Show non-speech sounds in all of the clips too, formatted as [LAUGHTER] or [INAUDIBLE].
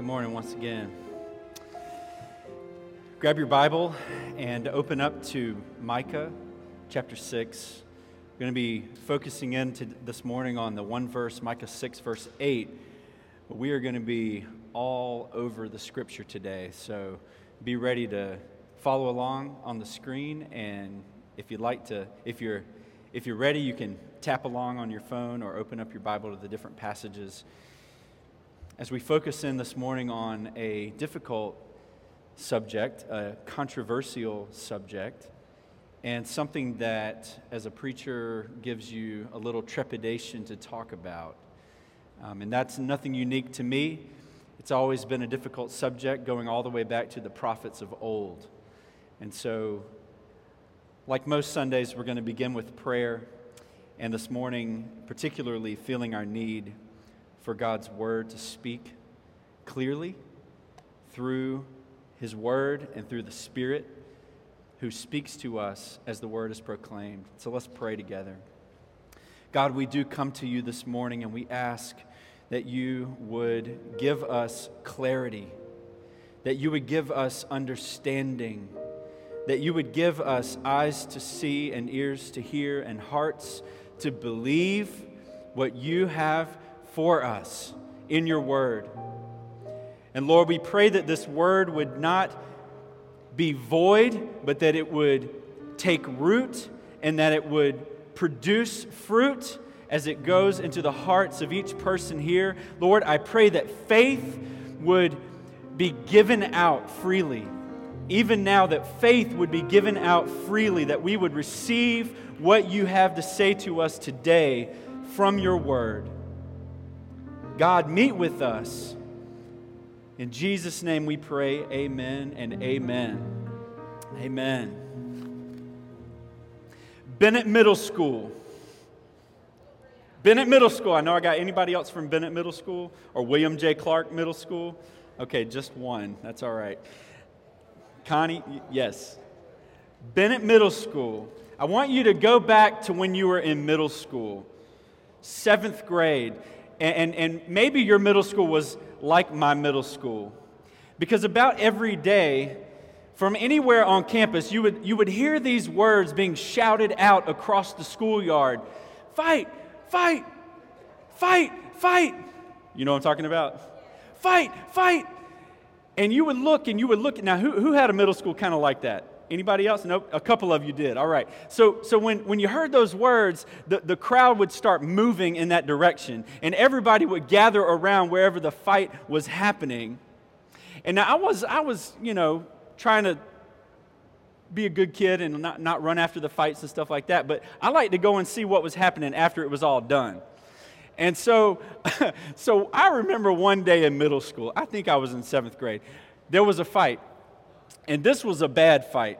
Good morning once again. Grab your Bible and open up to Micah chapter 6. We're going to be focusing in to this morning on the one verse, Micah 6, verse 8. But we are going to be all over the scripture today. So be ready to follow along on the screen. And if you'd like to, if you're, if you're ready, you can tap along on your phone or open up your Bible to the different passages as we focus in this morning on a difficult subject, a controversial subject, and something that, as a preacher, gives you a little trepidation to talk about. Um, and that's nothing unique to me. It's always been a difficult subject, going all the way back to the prophets of old. And so, like most Sundays, we're going to begin with prayer. And this morning, particularly feeling our need for God's word to speak clearly through his word and through the Spirit who speaks to us as the word is proclaimed. So let's pray together. God, we do come to you this morning and we ask that you would give us clarity, that you would give us understanding, that you would give us eyes to see and ears to hear and hearts to believe what you have for us in your word. And Lord, we pray that this word would not be void, but that it would take root and that it would produce fruit as it goes into the hearts of each person here. Lord, I pray that faith would be given out freely. Even now, that faith would be given out freely, that we would receive what you have to say to us today from your word. God, meet with us. In Jesus' name we pray, amen and amen. Amen. Bennett Middle School. Bennett Middle School. I know I got anybody else from Bennett Middle School or William J. Clark Middle School. Okay, just one. That's all right. Connie, yes. Bennett Middle School. I want you to go back to when you were in middle school, seventh grade. And, and, and maybe your middle school was like my middle school. Because about every day, from anywhere on campus, you would, you would hear these words being shouted out across the schoolyard fight, fight, fight, fight. You know what I'm talking about? Fight, fight. And you would look and you would look. Now, who, who had a middle school kind of like that? Anybody else? Nope. A couple of you did. All right. So, so when, when you heard those words, the, the crowd would start moving in that direction, and everybody would gather around wherever the fight was happening. And now I was, I was, you know, trying to be a good kid and not, not run after the fights and stuff like that, but I like to go and see what was happening after it was all done. And so, [LAUGHS] so I remember one day in middle school, I think I was in seventh grade, there was a fight and this was a bad fight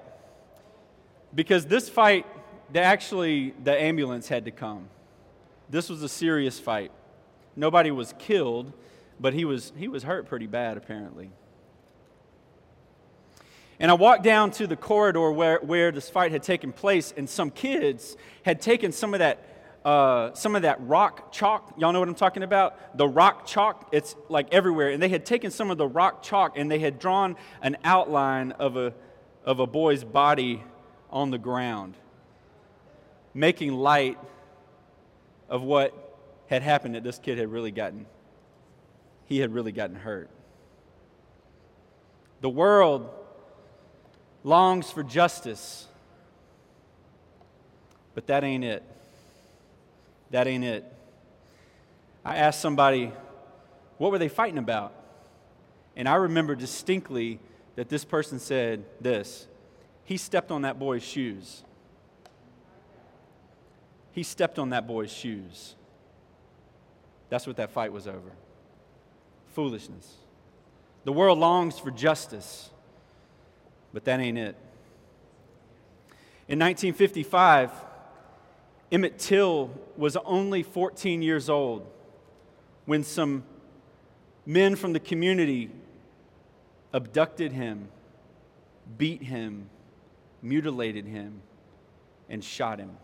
because this fight, they actually, the ambulance had to come. This was a serious fight. Nobody was killed, but he was, he was hurt pretty bad, apparently. And I walked down to the corridor where, where this fight had taken place, and some kids had taken some of that uh, some of that rock chalk. Y'all know what I'm talking about? The rock chalk, it's like everywhere. And they had taken some of the rock chalk and they had drawn an outline of a, of a boy's body on the ground, making light of what had happened that this kid had really gotten. He had really gotten hurt. The world longs for justice, but that ain't it. That ain't it. I asked somebody, what were they fighting about? And I remember distinctly that this person said this He stepped on that boy's shoes. He stepped on that boy's shoes. That's what that fight was over. Foolishness. The world longs for justice, but that ain't it. In 1955, Emmett Till was only 14 years old when some men from the community abducted him, beat him, mutilated him, and shot him.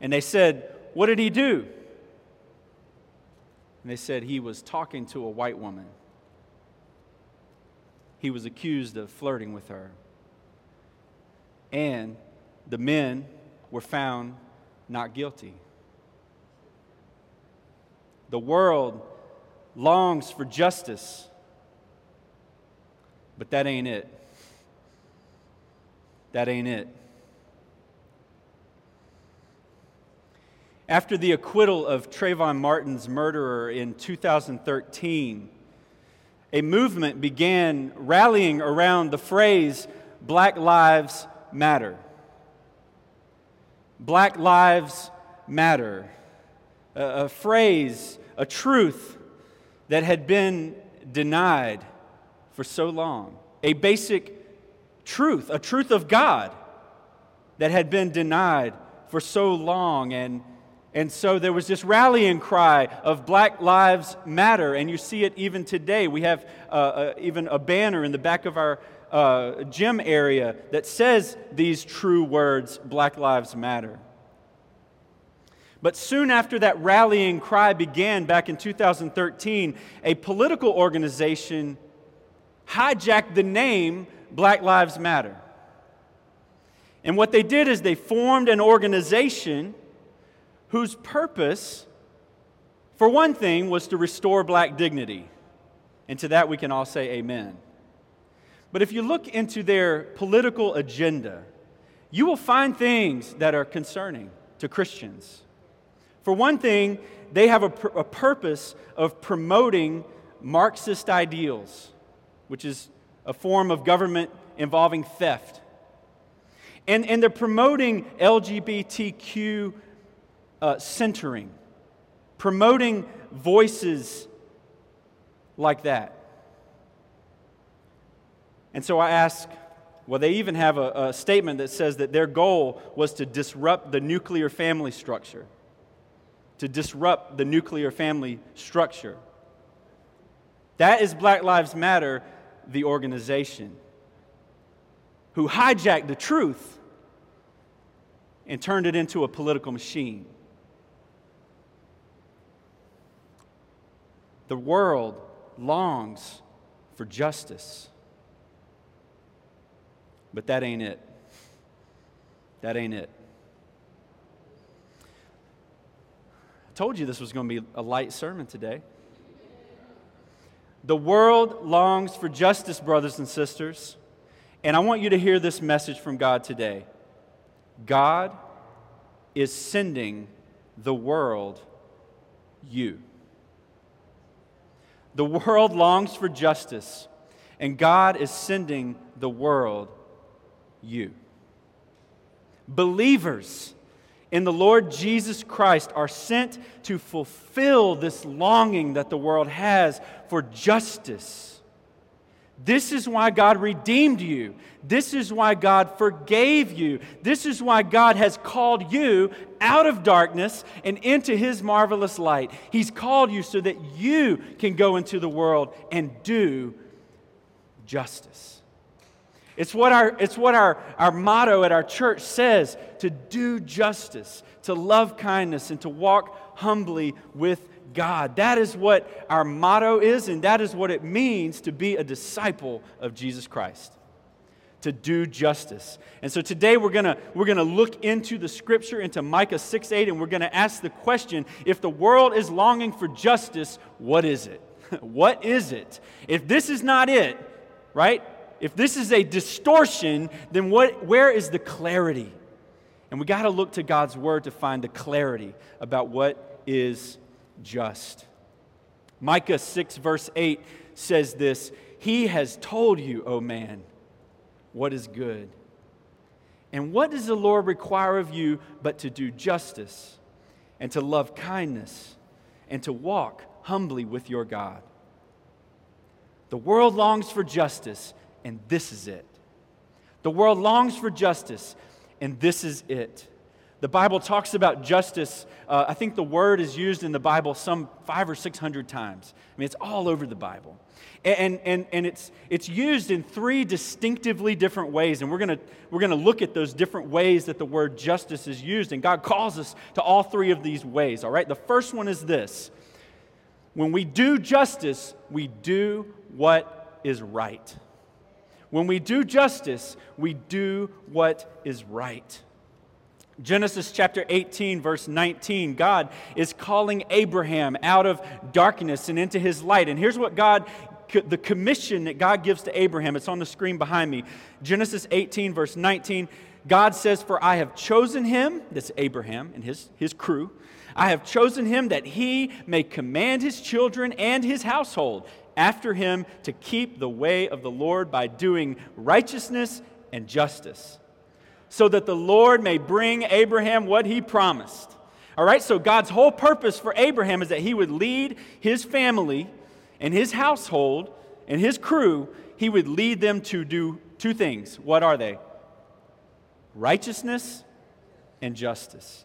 And they said, What did he do? And they said he was talking to a white woman. He was accused of flirting with her. And the men were found not guilty. The world longs for justice, but that ain't it. That ain't it. After the acquittal of Trayvon Martin's murderer in 2013, a movement began rallying around the phrase Black Lives Matter. Black Lives Matter. A, a phrase, a truth that had been denied for so long. A basic truth, a truth of God that had been denied for so long. And and so there was this rallying cry of Black Lives Matter, and you see it even today. We have uh, uh, even a banner in the back of our uh, gym area that says these true words Black Lives Matter. But soon after that rallying cry began back in 2013, a political organization hijacked the name Black Lives Matter. And what they did is they formed an organization whose purpose, for one thing, was to restore black dignity. And to that we can all say amen. But if you look into their political agenda, you will find things that are concerning to Christians. For one thing, they have a, pr- a purpose of promoting Marxist ideals, which is a form of government involving theft. And, and they're promoting LGBTQ uh, centering, promoting voices like that. And so I ask well, they even have a, a, statement that says that their goal was to disrupt the nuclear family structure. To disrupt the nuclear family structure. That is Black Lives Matter, the organization, who hijacked the truth and turned it into a political machine. The world longs for justice. But that ain't it. That ain't it. I told you this was going to be a light sermon today. The world longs for justice, brothers and sisters. And I want you to hear this message from God today God is sending the world you. The world longs for justice, and God is sending the world you. Believers in the Lord Jesus Christ are sent to fulfill this longing that the world has for justice this is why God redeemed you. This is why God forgave you. This is why God has called you out of darkness and into His marvelous light. He's called you so that you can go into the world and do justice. It's what our, it's what our, our motto at our church says to do justice, to love kindness, and to walk humbly with God. That is what our motto is, and that is what it means to be a disciple of Jesus Christ. To do justice. And so today we're gonna, we're gonna look into the scripture, into Micah 6 8, and we're gonna ask the question if the world is longing for justice, what is it? [LAUGHS] what is it? If this is not it, right? If this is a distortion, then what, where is the clarity? And we got to look to God's word to find the clarity about what is just. Micah 6, verse 8 says this He has told you, O man, what is good. And what does the Lord require of you but to do justice and to love kindness and to walk humbly with your God? The world longs for justice, and this is it. The world longs for justice, and this is it. The Bible talks about justice. Uh, I think the word is used in the Bible some five or six hundred times. I mean, it's all over the Bible. And, and, and it's, it's used in three distinctively different ways. And we're going we're going to look at those different ways that the word justice is used. And God calls us to all three of these ways, all right? The first one is this When we do justice, we do what is right. When we do justice, we do what is right. Genesis chapter 18, verse 19, God is calling Abraham out of darkness and into his light. And here's what God, the commission that God gives to Abraham, it's on the screen behind me. Genesis 18, verse 19, God says, For I have chosen him, this Abraham and his, his crew, I have chosen him that he may command his children and his household after him to keep the way of the Lord by doing righteousness and justice so that the Lord may bring Abraham what he promised. All right, so God's whole purpose for Abraham is that he would lead his family and his household and his crew, he would lead them to do two things. What are they? Righteousness and justice.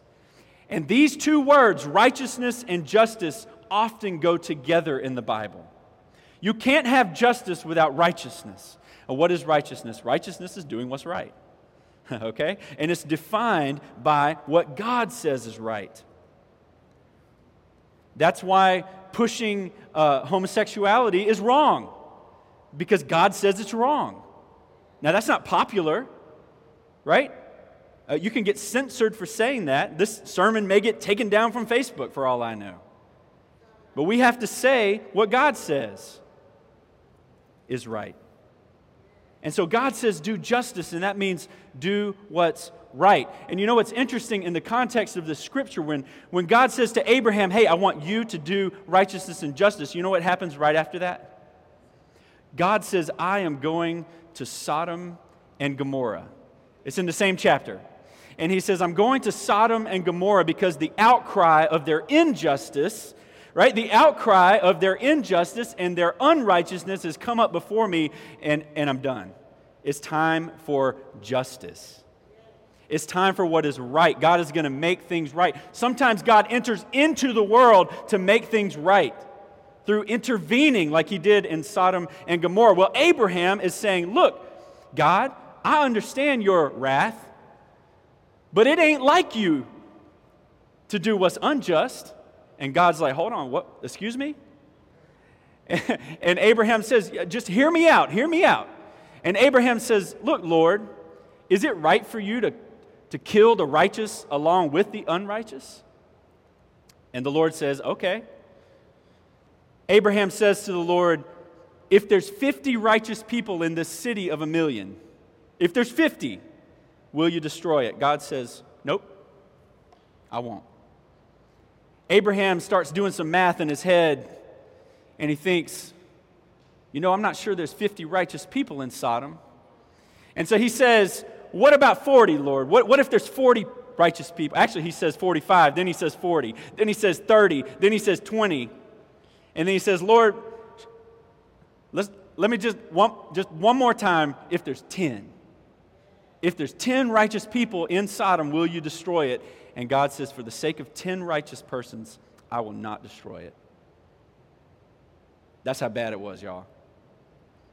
And these two words, righteousness and justice, often go together in the Bible. You can't have justice without righteousness. And what is righteousness? Righteousness is doing what's right. [LAUGHS] okay? And it's defined by what God says is right. That's why pushing uh, homosexuality is wrong, because God says it's wrong. Now, that's not popular, right? Uh, you can get censored for saying that. This sermon may get taken down from Facebook for all I know. But we have to say what God says is right. And so God says, do justice, and that means do what's right. And you know what's interesting in the context of the scripture when, when God says to Abraham, Hey, I want you to do righteousness and justice, you know what happens right after that? God says, I am going to Sodom and Gomorrah. It's in the same chapter. And he says, I'm going to Sodom and Gomorrah because the outcry of their injustice right? The outcry of their injustice and their unrighteousness has come up before me, and, and I'm done. It's time for justice. It's time for what is right. God is going to make things right. Sometimes God enters into the world to make things right through intervening, like he did in Sodom and Gomorrah. Well, Abraham is saying, Look, God, I understand your wrath, but it ain't like you to do what's unjust. And God's like, hold on, what? Excuse me? [LAUGHS] And Abraham says, just hear me out, hear me out. And Abraham says, Look, Lord, is it right for you to, to kill the righteous along with the unrighteous? And the Lord says, Okay. Abraham says to the Lord, If there's 50 righteous people in this city of a million, if there's 50, will you destroy it? God says, Nope, I won't. Abraham starts doing some math in his head and he thinks, you know, I'm not sure there's 50 righteous people in Sodom. And so he says, What about 40, Lord? What, what if there's 40 righteous people? Actually, he says 45, then he says 40, then he says 30, then he says 20. And then he says, Lord, let's, let me just one, just one more time if there's 10. If there's 10 righteous people in Sodom, will you destroy it? And God says, For the sake of 10 righteous persons, I will not destroy it. That's how bad it was, y'all.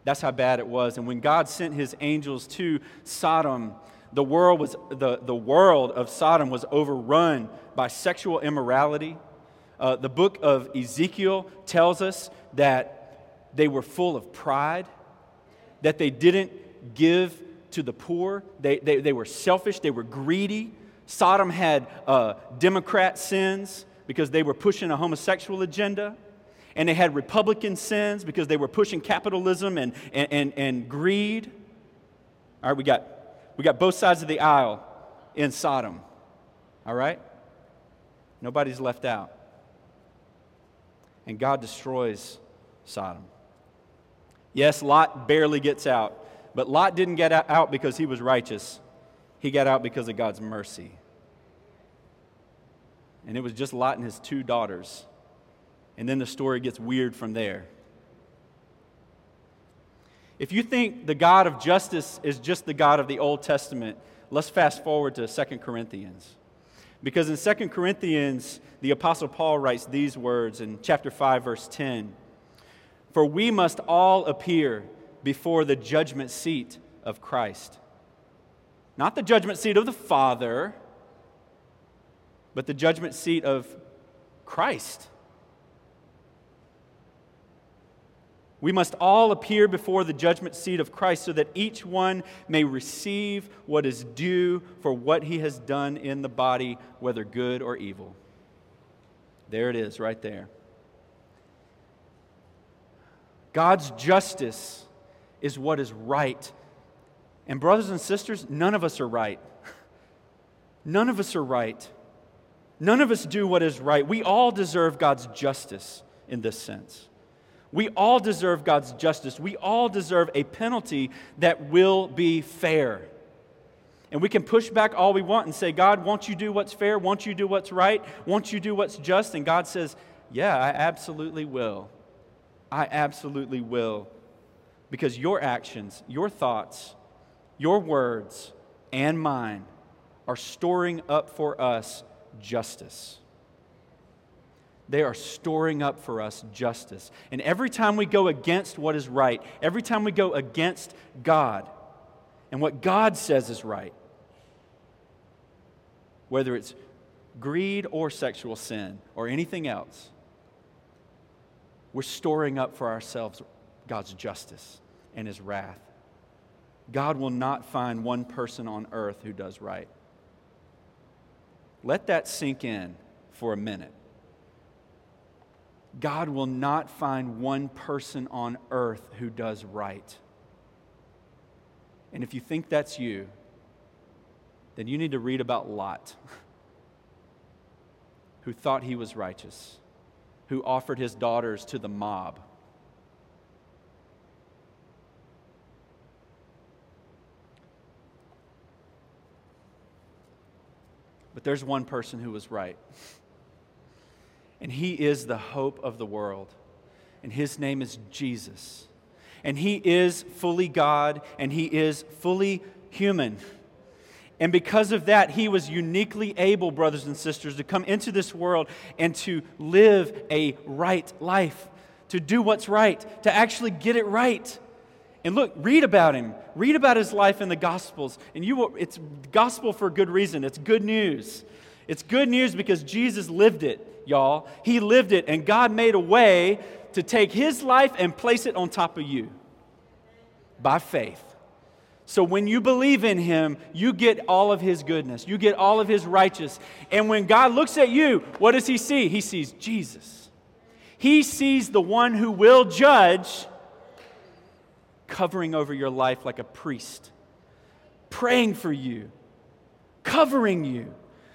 That's how bad it was. And when God sent his angels to Sodom, the world, was, the, the world of Sodom was overrun by sexual immorality. Uh, the book of Ezekiel tells us that they were full of pride, that they didn't give to the poor, they, they, they were selfish, they were greedy, Sodom had uh, Democrat sins because they were pushing a homosexual agenda. And they had Republican sins because they were pushing capitalism and, and, and, and greed. All right, we got, we got both sides of the aisle in Sodom. All right? Nobody's left out. And God destroys Sodom. Yes, Lot barely gets out, but Lot didn't get out because he was righteous. He got out because of God's mercy. And it was just Lot and his two daughters. And then the story gets weird from there. If you think the God of justice is just the God of the Old Testament, let's fast forward to 2 Corinthians. Because in 2 Corinthians, the Apostle Paul writes these words in chapter 5, verse 10 For we must all appear before the judgment seat of Christ not the judgment seat of the Father, but the judgment seat of Christ. We must all appear before the judgment seat of Christ so that each one may receive what is due for what he has done in the body, whether good or evil. There it is, right there. God's justice is what is right. And, brothers and sisters, none of us are right. [LAUGHS] None of us are right. None of us do what is right. We all deserve God's justice in this sense. We all deserve God's justice. We all deserve a penalty that will be fair. And we can push back all we want and say, God, won't you do what's fair? Won't you do what's right? Won't you do what's just? And God says, Yeah, I absolutely will. I absolutely will. Because your actions, your thoughts, your words, and mine are storing up for us justice. They are storing up for us justice. And every time we go against what is right, every time we go against God and what God says is right, whether it's greed or sexual sin or anything else, we're storing up for ourselves God's justice and his wrath. God will not find one person on earth who does right. Let that sink in for a minute. God will not find one person on earth who does right. And if you think that's you, then you need to read about Lot, [LAUGHS] who thought he was righteous, who offered his daughters to the mob. But there's one person who was right. And he is the hope of the world. And his name is Jesus. And he is fully God and he is fully human. And because of that, he was uniquely able, brothers and sisters, to come into this world and to live a right life, to do what's right, to actually get it right. And look, read about him. Read about his life in the Gospels. And you will, it's gospel for a good reason. It's good news. It's good news because Jesus lived it y'all. He lived it, and God made a way to take his life and place it on top of you by faith. So when you believe in him, you get all of his goodness, you get all of his righteousness. And when God looks at you, what does he see? He sees Jesus. He sees the one who will judge covering over your life like a priest, praying for you, covering you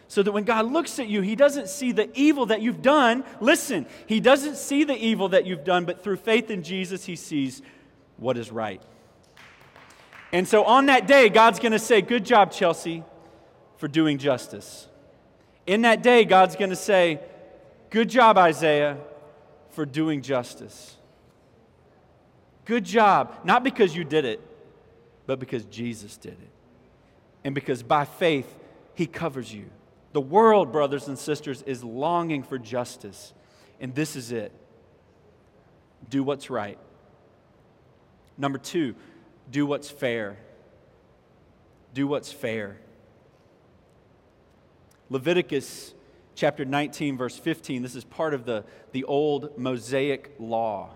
so that when God looks at you, He doesn't see the evil that you've done. Listen, He doesn't see the evil that you've done, but through faith in Jesus, He sees what is right. And so on that day, God's going to say, Good job, Chelsea, for doing justice. In that day, God's going to say, Good job, Isaiah, for doing justice. Good job, not because you did it, but because Jesus did it. And because by faith, He covers you. The world, brothers and sisters, is longing for justice. And this is it do what's right. Number two, do what's fair. Do what's fair. Leviticus chapter 19, verse 15, this is part of the, the old Mosaic law.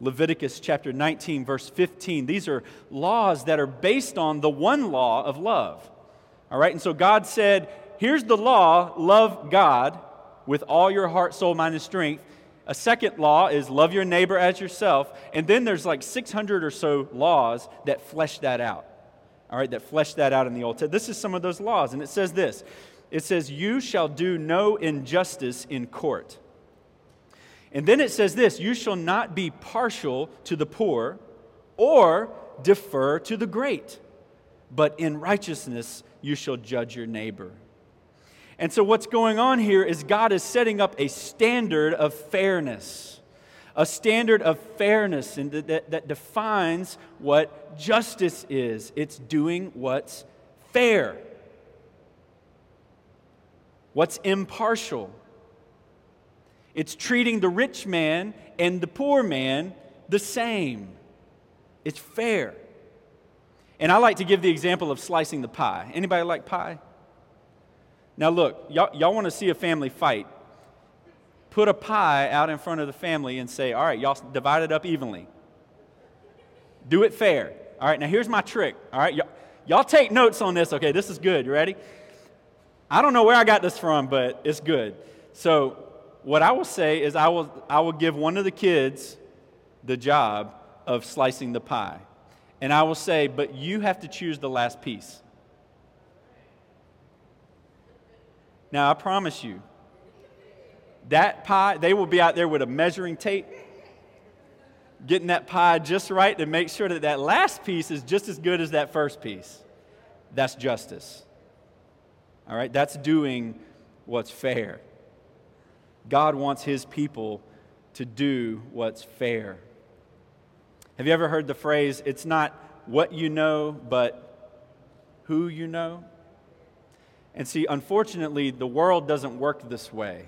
Leviticus chapter 19, verse 15, these are laws that are based on the one law of love. All right, and so God said, here's the law love God with all your heart, soul, mind, and strength. A second law is love your neighbor as yourself. And then there's like 600 or so laws that flesh that out. All right, that flesh that out in the Old Testament. This is some of those laws. And it says this it says, You shall do no injustice in court. And then it says this You shall not be partial to the poor or defer to the great, but in righteousness you shall judge your neighbor. And so, what's going on here is God is setting up a standard of fairness, a standard of fairness and that, that defines what justice is. It's doing what's fair, what's impartial. It's treating the rich man and the poor man the same. It's fair. And I like to give the example of slicing the pie. Anybody like pie? Now, look, y'all, y'all want to see a family fight. Put a pie out in front of the family and say, all right, y'all divide it up evenly. Do it fair. All right, now here's my trick. All right, y'all, y'all take notes on this, okay? This is good. You ready? I don't know where I got this from, but it's good. So, what I will say is I will, I will give one of the kids the job of slicing the pie. And I will say, but you have to choose the last piece. Now, I promise you, that pie, they will be out there with a measuring tape, getting that pie just right to make sure that that last piece is just as good as that first piece. That's justice. All right, that's doing what's fair. God wants his people to do what's fair. Have you ever heard the phrase, it's not what you know, but who you know? And see, unfortunately, the world doesn't work this way.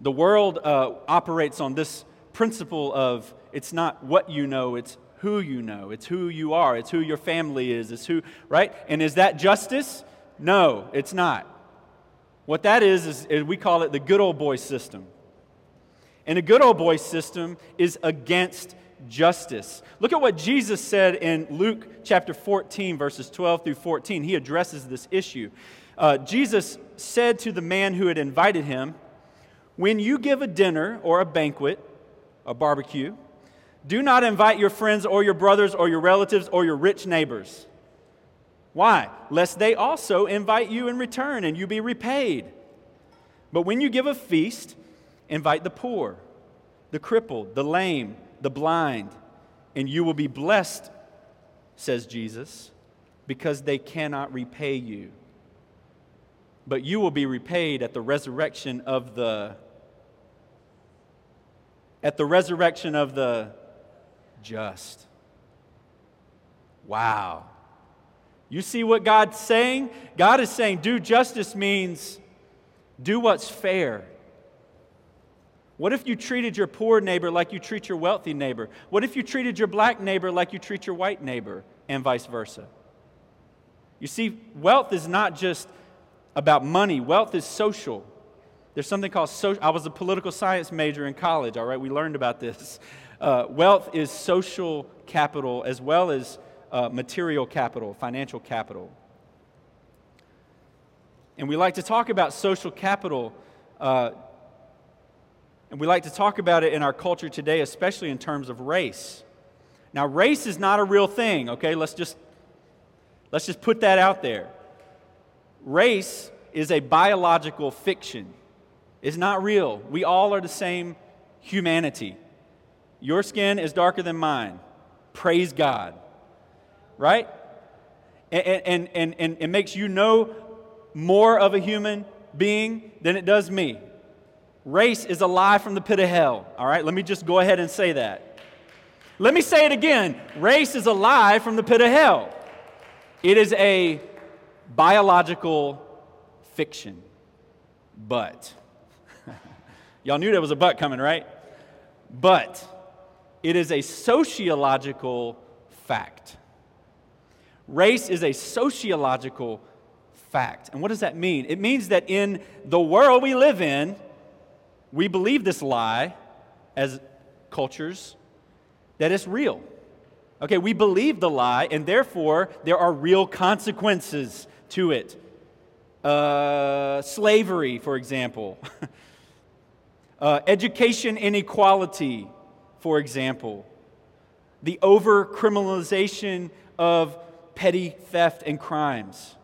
The world uh, operates on this principle of it's not what you know, it's who you know, it's who you are, it's who your family is, it's who, right? And is that justice? No, it's not. What that is, is, is we call it the good old boy system. And a good old boy system is against justice. Look at what Jesus said in Luke chapter 14, verses 12 through 14. He addresses this issue. Uh, Jesus said to the man who had invited him, When you give a dinner or a banquet, a barbecue, do not invite your friends or your brothers or your relatives or your rich neighbors. Why? Lest they also invite you in return and you be repaid. But when you give a feast, invite the poor, the crippled, the lame, the blind, and you will be blessed, says Jesus, because they cannot repay you. But you will be repaid at the resurrection of the at the resurrection of the just. Wow. You see what God's saying? God is saying do justice means do what's fair. What if you treated your poor neighbor like you treat your wealthy neighbor? What if you treated your black neighbor like you treat your white neighbor, and vice versa? You see, wealth is not just about money, wealth is social. There's something called social. I was a political science major in college, all right? We learned about this. Uh, wealth is social capital as well as uh, material capital, financial capital. And we like to talk about social capital uh, and we like to talk about it in our culture today, especially in terms of race. Now, race is not a real thing, okay? Let's just, let's just put that out there. Race is a biological fiction, it's not real. We all are the same humanity. Your skin is darker than mine. Praise God. Right? And, and, and, and it makes you no more of a human being than it does me. Race is a lie from the pit of hell. All right, let me just go ahead and say that. Let me say it again. Race is a lie from the pit of hell. It is a biological fiction. But, [LAUGHS] y'all knew there was a but coming, right? But, it is a sociological fact. Race is a sociological fact. And what does that mean? It means that in the world we live in, we believe this lie as cultures that it's real. Okay, we believe the lie, and therefore there are real consequences to it. Uh, slavery, for example, [LAUGHS] uh, education inequality, for example, the over criminalization of petty theft and crimes.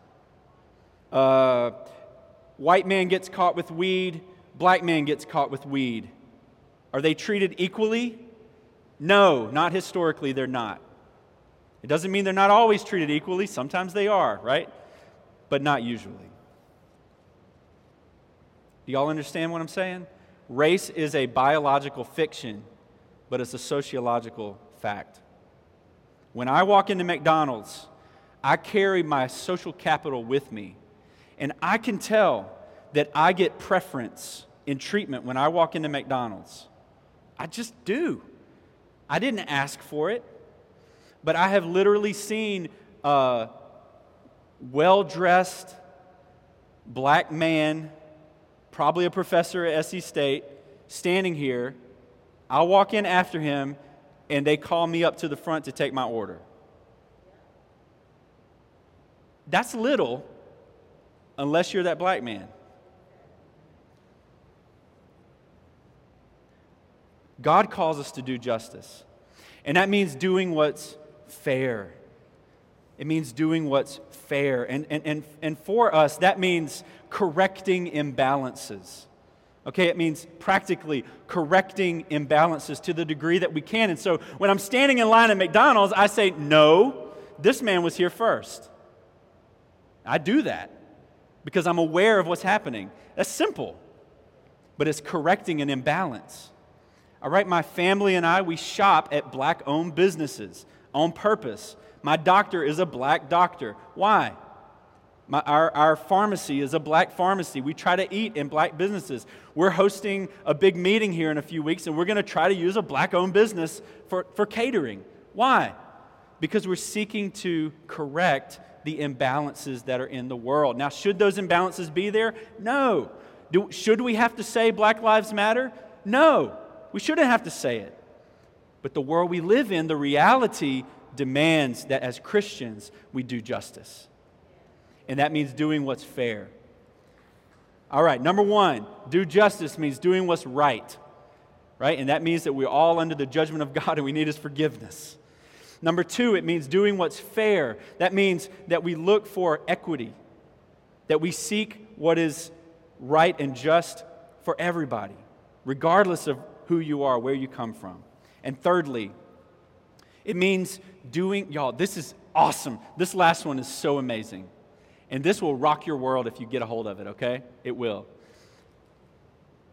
Uh, white man gets caught with weed, black man gets caught with weed, are they treated equally? No, not historically, they're not. It doesn't mean they're not always treated equally. Sometimes they are, right? But not usually. Do y'all understand what I'm saying? Race is a biological fiction, but it's a sociological fact. When I walk into McDonald's, I carry my social capital with me, and I can tell that I get preference in treatment when I walk into McDonald's. I just do. I didn't ask for it, but I have literally seen a well dressed black man, probably a professor at SC State, standing here. I'll walk in after him, and they call me up to the front to take my order. That's little unless you're that black man. God calls us to do justice. And that means doing what's fair. It means doing what's fair. And, and, and, and for us, that means correcting imbalances. Okay, it means practically correcting imbalances to the degree that we can. And so when I'm standing in line at McDonald's, I say, no, this man was here first. I do that because I'm aware of what's happening. That's simple, but it's correcting an imbalance. All right, my family and I, we shop at black owned businesses on purpose. My doctor is a black doctor. Why? My, our, our pharmacy is a black pharmacy. We try to eat in black businesses. We're hosting a big meeting here in a few weeks, and we're going to try to use a black owned business for, for catering. Why? Because we're seeking to correct the imbalances that are in the world. Now, should those imbalances be there? No. Do, should we have to say Black Lives Matter? No. We shouldn't have to say it. But the world we live in, the reality demands that as Christians, we do justice. And that means doing what's fair. All right, number one, do justice means doing what's right, right? And that means that we're all under the judgment of God and we need His forgiveness. Number two, it means doing what's fair. That means that we look for equity, that we seek what is right and just for everybody, regardless of who you are, where you come from. And thirdly, it means doing, y'all, this is awesome. This last one is so amazing. And this will rock your world if you get a hold of it, okay? It will.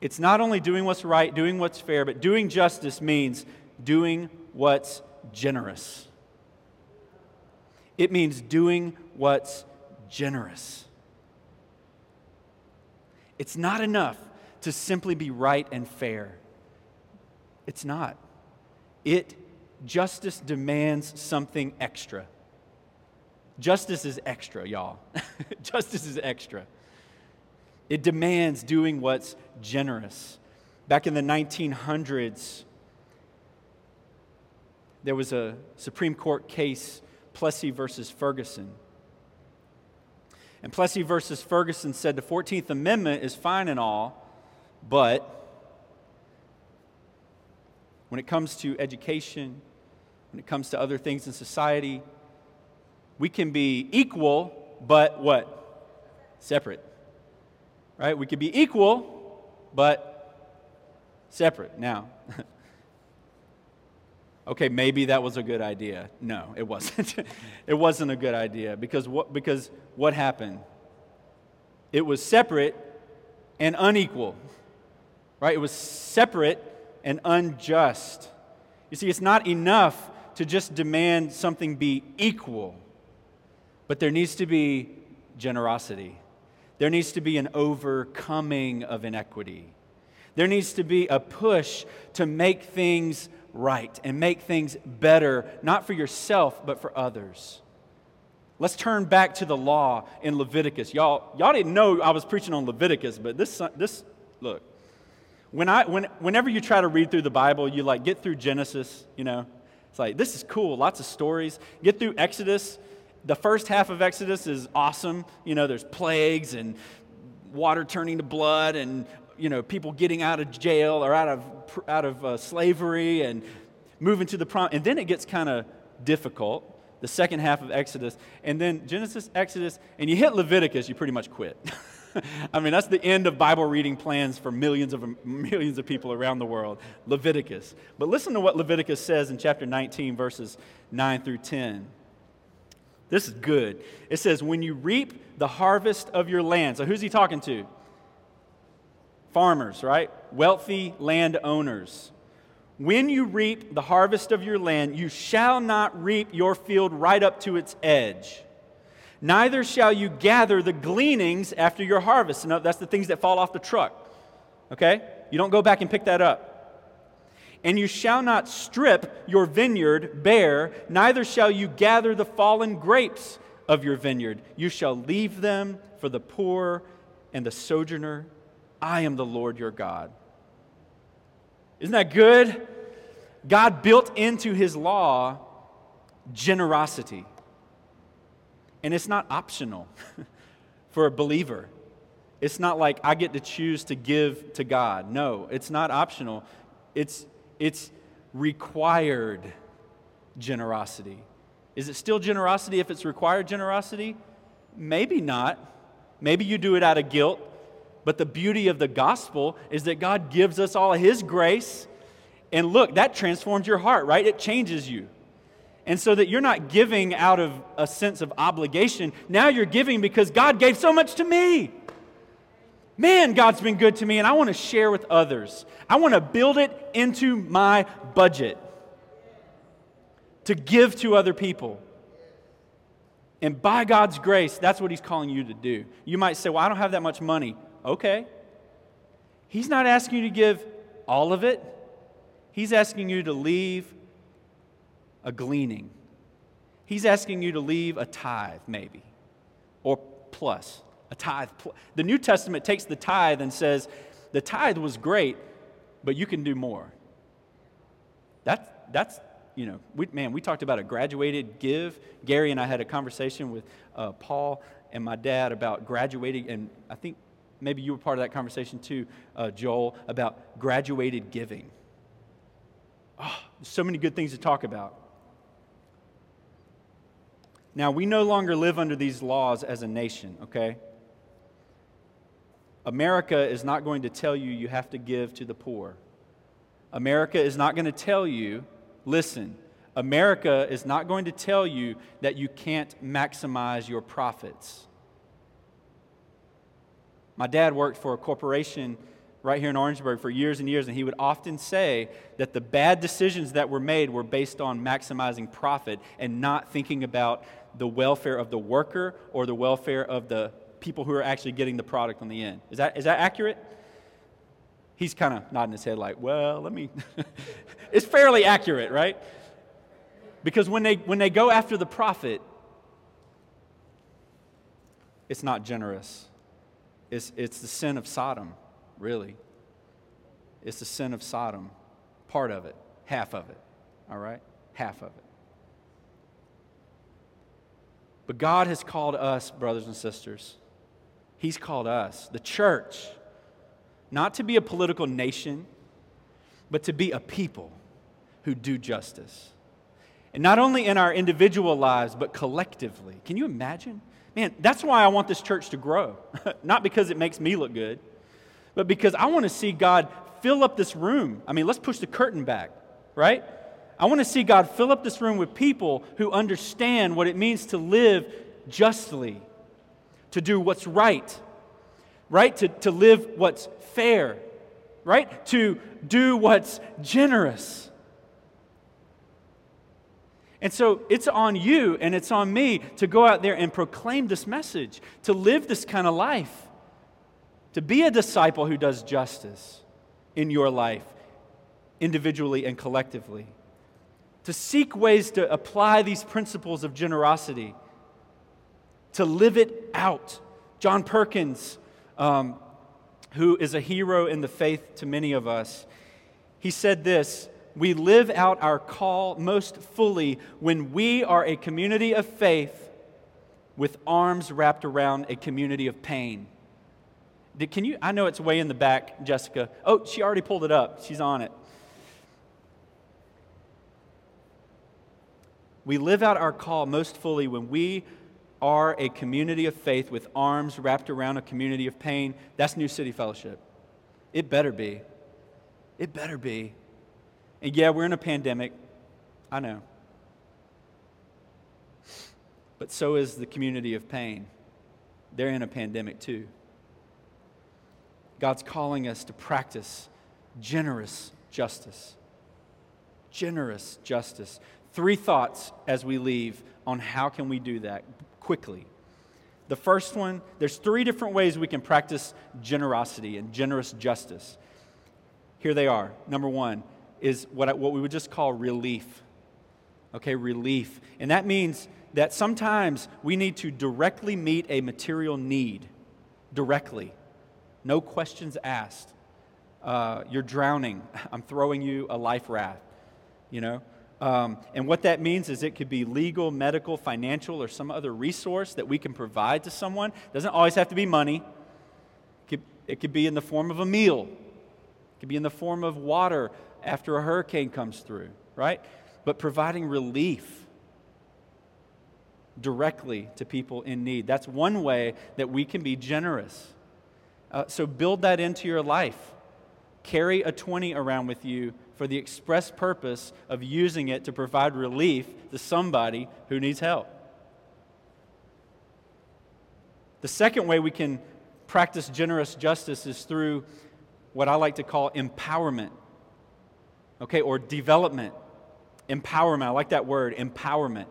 It's not only doing what's right, doing what's fair, but doing justice means doing what's generous. It means doing what's generous. It's not enough to simply be right and fair. It's not. It justice demands something extra. Justice is extra, y'all. [LAUGHS] justice is extra. It demands doing what's generous. Back in the 1900s, there was a Supreme Court case, Plessy versus Ferguson. And Plessy versus Ferguson said the 14th Amendment is fine and all, but when it comes to education, when it comes to other things in society, we can be equal, but what? Separate. Right? We could be equal, but separate. Now, okay, maybe that was a good idea. No, it wasn't. [LAUGHS] it wasn't a good idea because what, because what happened? It was separate and unequal. Right? It was separate and unjust. You see, it's not enough to just demand something be equal, but there needs to be generosity. There needs to be an overcoming of inequity. There needs to be a push to make things right and make things better, not for yourself, but for others. Let's turn back to the law in Leviticus. Y'all, y'all didn't know I was preaching on Leviticus, but this, this look, when I, when, whenever you try to read through the Bible, you like get through Genesis, you know, it's like, this is cool, lots of stories. Get through Exodus. The first half of Exodus is awesome. You know, there's plagues and water turning to blood and, you know, people getting out of jail or out of, out of uh, slavery and moving to the prom. And then it gets kind of difficult, the second half of Exodus. And then Genesis, Exodus, and you hit Leviticus, you pretty much quit. [LAUGHS] I mean, that's the end of Bible reading plans for millions of millions of people around the world. Leviticus. But listen to what Leviticus says in chapter 19, verses 9 through 10. This is good. It says, When you reap the harvest of your land. So who's he talking to? Farmers, right? Wealthy landowners. When you reap the harvest of your land, you shall not reap your field right up to its edge Neither shall you gather the gleanings after your harvest. And that's the things that fall off the truck. Okay? You don't go back and pick that up. And you shall not strip your vineyard bare, neither shall you gather the fallen grapes of your vineyard. You shall leave them for the poor and the sojourner. I am the Lord your God. Isn't that good? God built into his law generosity. And it's not optional [LAUGHS] for a believer. It's not like I get to choose to give to God. No, it's not optional. It's, it's required generosity. Is it still generosity if it's required generosity? Maybe not. Maybe you do it out of guilt. But the beauty of the gospel is that God gives us all His grace. And look, that transforms your heart, right? It changes you. And so that you're not giving out of a sense of obligation. Now you're giving because God gave so much to me. Man, God's been good to me, and I want to share with others. I want to build it into my budget to give to other people. And by God's grace, that's what He's calling you to do. You might say, Well, I don't have that much money. Okay. He's not asking you to give all of it, He's asking you to leave a gleaning. He's asking you to leave a tithe, maybe, or plus. A tithe. The New Testament takes the tithe and says, the tithe was great, but you can do more. That's, that's you know, we, man, we talked about a graduated give. Gary and I had a conversation with uh, Paul and my dad about graduating, and I think maybe you were part of that conversation too, uh, Joel, about graduated giving. Oh, so many good things to talk about. Now, we no longer live under these laws as a nation, okay? America is not going to tell you you have to give to the poor. America is not going to tell you, listen, America is not going to tell you that you can't maximize your profits. My dad worked for a corporation right here in Orangeburg for years and years, and he would often say that the bad decisions that were made were based on maximizing profit and not thinking about the welfare of the worker or the welfare of the people who are actually getting the product on the end. Is that, is that accurate? He's kind of nodding his head like, well, let me. [LAUGHS] it's fairly accurate, right? Because when they, when they go after the profit, it's not generous. It's, it's the sin of Sodom, really. It's the sin of Sodom, part of it, half of it, all right? Half of it. But God has called us, brothers and sisters, He's called us, the church, not to be a political nation, but to be a people who do justice. And not only in our individual lives, but collectively. Can you imagine? Man, that's why I want this church to grow. [LAUGHS] not because it makes me look good, but because I want to see God fill up this room. I mean, let's push the curtain back, right? I want to see God fill up this room with people who understand what it means to live justly, to do what's right, right? To, to live what's fair, right? To do what's generous. And so it's on you and it's on me to go out there and proclaim this message, to live this kind of life, to be a disciple who does justice in your life, individually and collectively, to seek ways to apply these principles of generosity, to live it out. John Perkins, um, who is a hero in the faith to many of us, he said this we live out our call most fully when we are a community of faith with arms wrapped around a community of pain. Did, can you? I know it's way in the back, Jessica. Oh, she already pulled it up. She's on it. We live out our call most fully when we are a community of faith with arms wrapped around a community of pain. That's New City Fellowship. It better be. It better be. And yeah, we're in a pandemic. I know. But so is the community of pain. They're in a pandemic too. God's calling us to practice generous justice. Generous justice. Three thoughts as we leave on how can we do that quickly. The first one, there's three different ways we can practice generosity and generous justice. Here they are. Number one, is what, I, what we would just call relief. Okay, relief. And that means that sometimes we need to directly meet a material need, directly. No questions asked. Uh, you're drowning. [LAUGHS] I'm throwing you a life raft. you know? Um, and what that means is it could be legal, medical, financial, or some other resource that we can provide to someone. It doesn't always have to be money. It could, it could be in the form of a meal. It could be in the form of water after a hurricane comes through, right? But providing relief directly to people in need. That's one way that we can be generous. Uh, so build that into your life. Carry a 20 around with you for the express purpose of using it to provide relief to somebody who needs help. The second way we can practice generous justice is through what I like to call empowerment, okay, or development. Empowerment, I like that word, empowerment.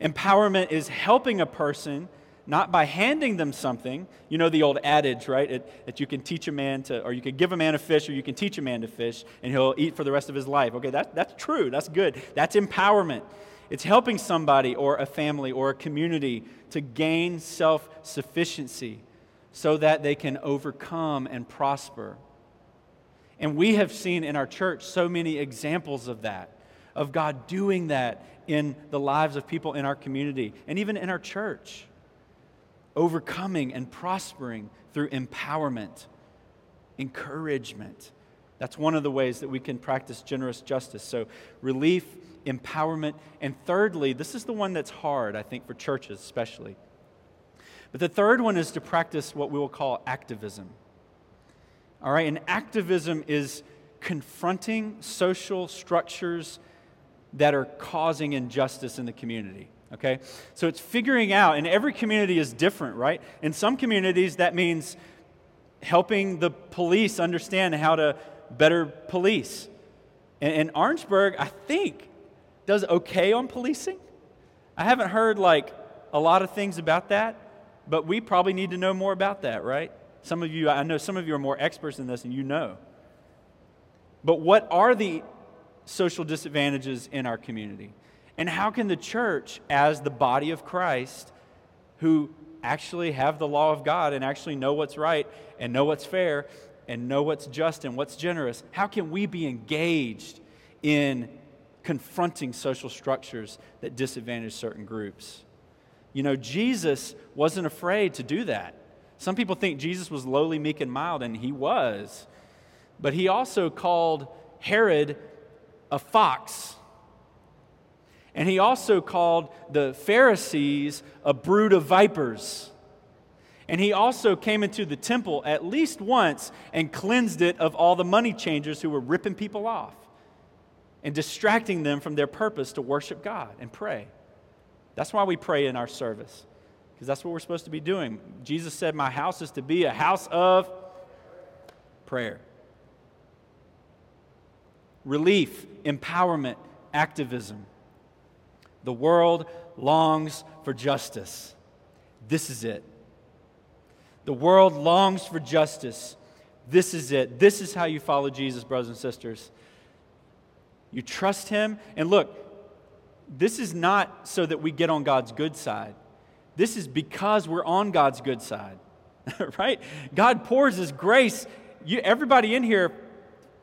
Empowerment is helping a person not by handing them something. You know the old adage, right? It, that you can teach a man to, or you can give a man a fish, or you can teach a man to fish, and he'll eat for the rest of his life. Okay, that, that's true. That's good. That's empowerment. It's helping somebody, or a family, or a community to gain self sufficiency so that they can overcome and prosper. And we have seen in our church so many examples of that, of God doing that in the lives of people in our community and even in our church. Overcoming and prospering through empowerment, encouragement. That's one of the ways that we can practice generous justice. So, relief, empowerment, and thirdly, this is the one that's hard, I think, for churches especially. But the third one is to practice what we will call activism. All right, and activism is confronting social structures that are causing injustice in the community. Okay? So it's figuring out, and every community is different, right? In some communities, that means helping the police understand how to better police. And, and Orangeburg, I think, does okay on policing. I haven't heard like a lot of things about that, but we probably need to know more about that, right? Some of you, I know some of you are more experts in this and you know. But what are the social disadvantages in our community? And how can the church, as the body of Christ, who actually have the law of God and actually know what's right and know what's fair and know what's just and what's generous, how can we be engaged in confronting social structures that disadvantage certain groups? You know, Jesus wasn't afraid to do that. Some people think Jesus was lowly, meek, and mild, and he was. But he also called Herod a fox. And he also called the Pharisees a brood of vipers. And he also came into the temple at least once and cleansed it of all the money changers who were ripping people off and distracting them from their purpose to worship God and pray. That's why we pray in our service, because that's what we're supposed to be doing. Jesus said, My house is to be a house of prayer relief, empowerment, activism. The world longs for justice. This is it. The world longs for justice. This is it. This is how you follow Jesus, brothers and sisters. You trust Him. And look, this is not so that we get on God's good side. This is because we're on God's good side, [LAUGHS] right? God pours His grace. You, everybody in here,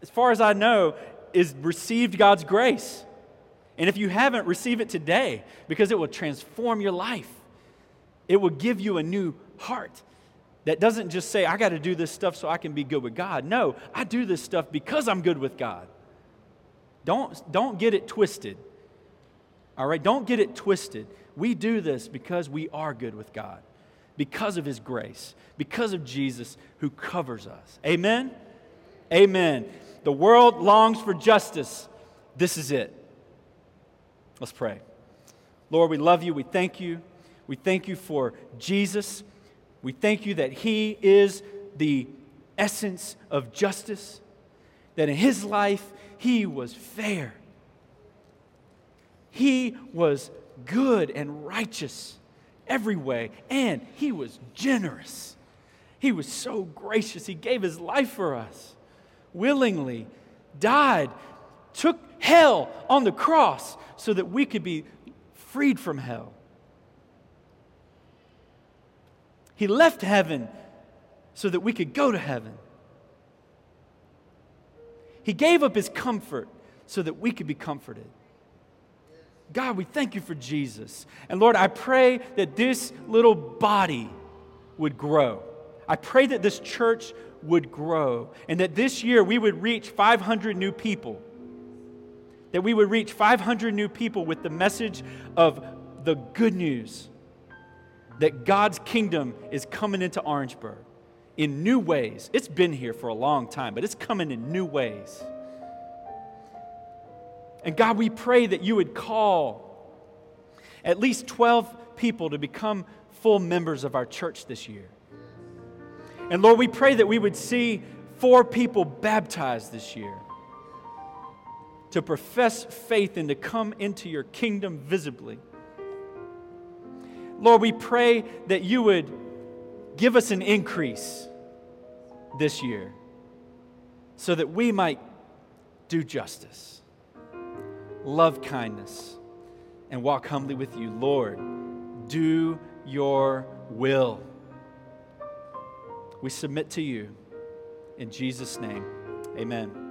as far as I know, is received God's grace. And if you haven't, receive it today because it will transform your life. It will give you a new heart that doesn't just say, I got to do this stuff so I can be good with God. No, I do this stuff because I'm good with God. Don't, don't get it twisted. All right? Don't get it twisted. We do this because we are good with God, because of His grace, because of Jesus who covers us. Amen? Amen. The world longs for justice. This is it. Let's pray. Lord, we love you. We thank you. We thank you for Jesus. We thank you that He is the essence of justice, that in His life He was fair. He was good and righteous every way, and He was generous. He was so gracious. He gave His life for us willingly died, took hell on the cross so that we could be freed from hell. He left heaven so that we could go to heaven. He gave up his comfort so that we could be comforted. God, we thank you for Jesus. And Lord, I pray that this little body would grow. I pray that this church would grow and that this year we would reach 500 new people. That we would reach 500 new people with the message of the good news that God's kingdom is coming into Orangeburg in new ways. It's been here for a long time, but it's coming in new ways. And God, we pray that you would call at least 12 people to become full members of our church this year. And Lord, we pray that we would see four people baptized this year to profess faith and to come into your kingdom visibly. Lord, we pray that you would give us an increase this year so that we might do justice, love kindness, and walk humbly with you. Lord, do your will. We submit to you. In Jesus' name, amen.